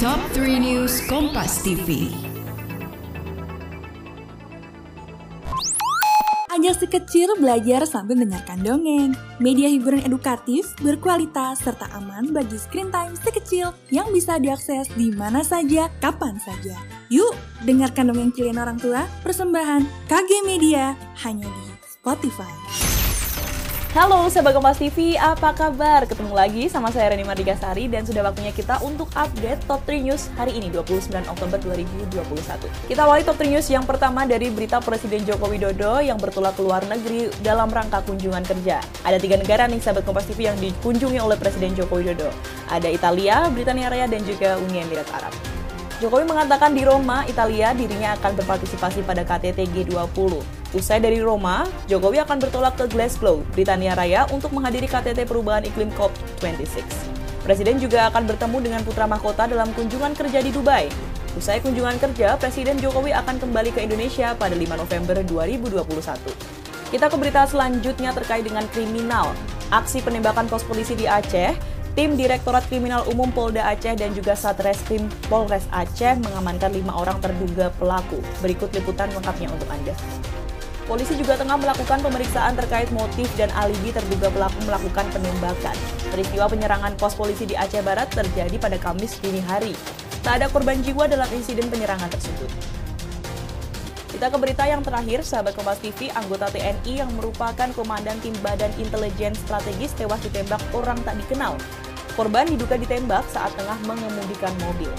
Top 3 News Kompas TV. Ajak si kecil belajar sambil mendengarkan dongeng. Media hiburan edukatif, berkualitas, serta aman bagi screen time si kecil yang bisa diakses di mana saja, kapan saja. Yuk, dengarkan dongeng kalian orang tua, persembahan KG Media, hanya di Spotify. Halo sahabat Kompas TV, apa kabar? Ketemu lagi sama saya Reni Mardigasari dan sudah waktunya kita untuk update Top 3 News hari ini 29 Oktober 2021. Kita awali Top 3 News yang pertama dari berita Presiden Joko Widodo yang bertolak ke luar negeri dalam rangka kunjungan kerja. Ada tiga negara nih sahabat Kompas TV yang dikunjungi oleh Presiden Joko Widodo. Ada Italia, Britania Raya, dan juga Uni Emirat Arab. Jokowi mengatakan di Roma, Italia dirinya akan berpartisipasi pada KTT G20. Usai dari Roma, Jokowi akan bertolak ke Glasgow, Britania Raya untuk menghadiri KTT Perubahan Iklim COP26. Presiden juga akan bertemu dengan putra mahkota dalam kunjungan kerja di Dubai. Usai kunjungan kerja, Presiden Jokowi akan kembali ke Indonesia pada 5 November 2021. Kita ke berita selanjutnya terkait dengan kriminal. Aksi penembakan pos polisi di Aceh Tim Direktorat Kriminal Umum Polda Aceh dan juga Satreskrim Polres Aceh mengamankan lima orang terduga pelaku. Berikut liputan lengkapnya untuk Anda. Polisi juga tengah melakukan pemeriksaan terkait motif dan alibi terduga pelaku melakukan penembakan. Peristiwa penyerangan pos polisi di Aceh Barat terjadi pada Kamis dini hari. Tak ada korban jiwa dalam insiden penyerangan tersebut. Kita ke berita yang terakhir, sahabat Kompas TV, anggota TNI yang merupakan komandan tim Badan Intelijen Strategis tewas ditembak orang tak dikenal. Korban diduga ditembak saat tengah mengemudikan mobil.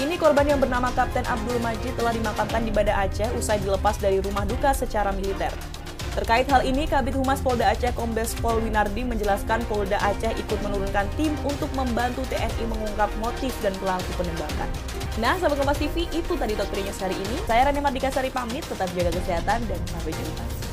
Ini korban yang bernama Kapten Abdul Majid telah dimakamkan di Bada Aceh usai dilepas dari rumah duka secara militer. Terkait hal ini, Kabit Humas Polda Aceh Kombes Pol Winardi menjelaskan Polda Aceh ikut menurunkan tim untuk membantu TNI mengungkap motif dan pelaku penembakan. Nah, sahabat Kompas TV, itu tadi top 3 hari ini. Saya Rani Mardika Sari pamit, tetap jaga kesehatan dan sampai jumpa.